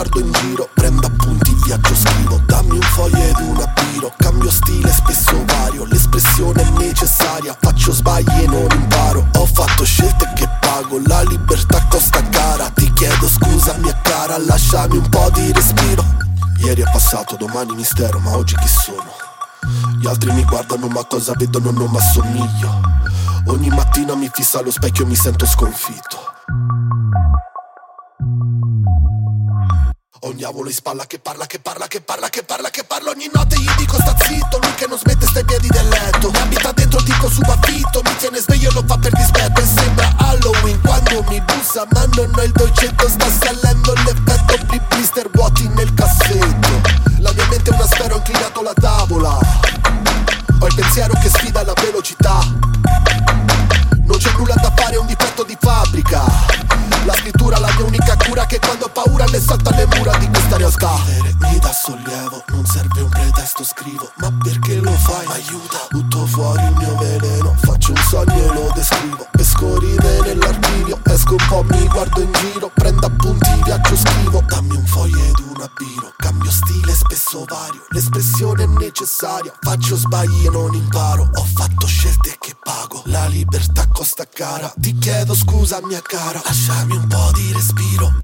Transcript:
guardo in giro, prendo appunti, viaggio, scrivo Dammi un foglio ed un abbiro, cambio stile, spesso vario L'espressione è necessaria, faccio sbagli e non imparo Ho fatto scelte che pago, la libertà costa cara. Ti chiedo scusa mia cara, lasciami un po' di respiro. Ieri è passato, domani mistero, ma oggi chi sono? Gli altri mi guardano ma cosa vedono non mi assomiglio. Ogni mattina mi fissa allo specchio e mi sento sconfitto. Un diavolo in spalla che parla, che parla, che parla, che parla, che parla. Ogni notte gli dico sta zitto, lui che non smette sta ai piedi del letto. Mi abita dentro, dico subaffitto, mi tiene sveglio lo fa per dispetto. E sembra Halloween quando mi bussa, ma non ho il dolcetto Sta salendo l'effetto sollievo, non serve un pretesto scrivo Ma perché lo fai? Aiuta, butto fuori il mio veleno Faccio un sogno e lo descrivo. Pesco ride nell'archivio, esco un po' mi guardo in giro Prendo appunti, viaggio scrivo. Dammi un foglio ed un abbino Cambio stile spesso vario, l'espressione è necessaria. Faccio sbagli e non imparo Ho fatto scelte che pago. La libertà costa cara Ti chiedo scusa mia cara Lasciami un po' di respiro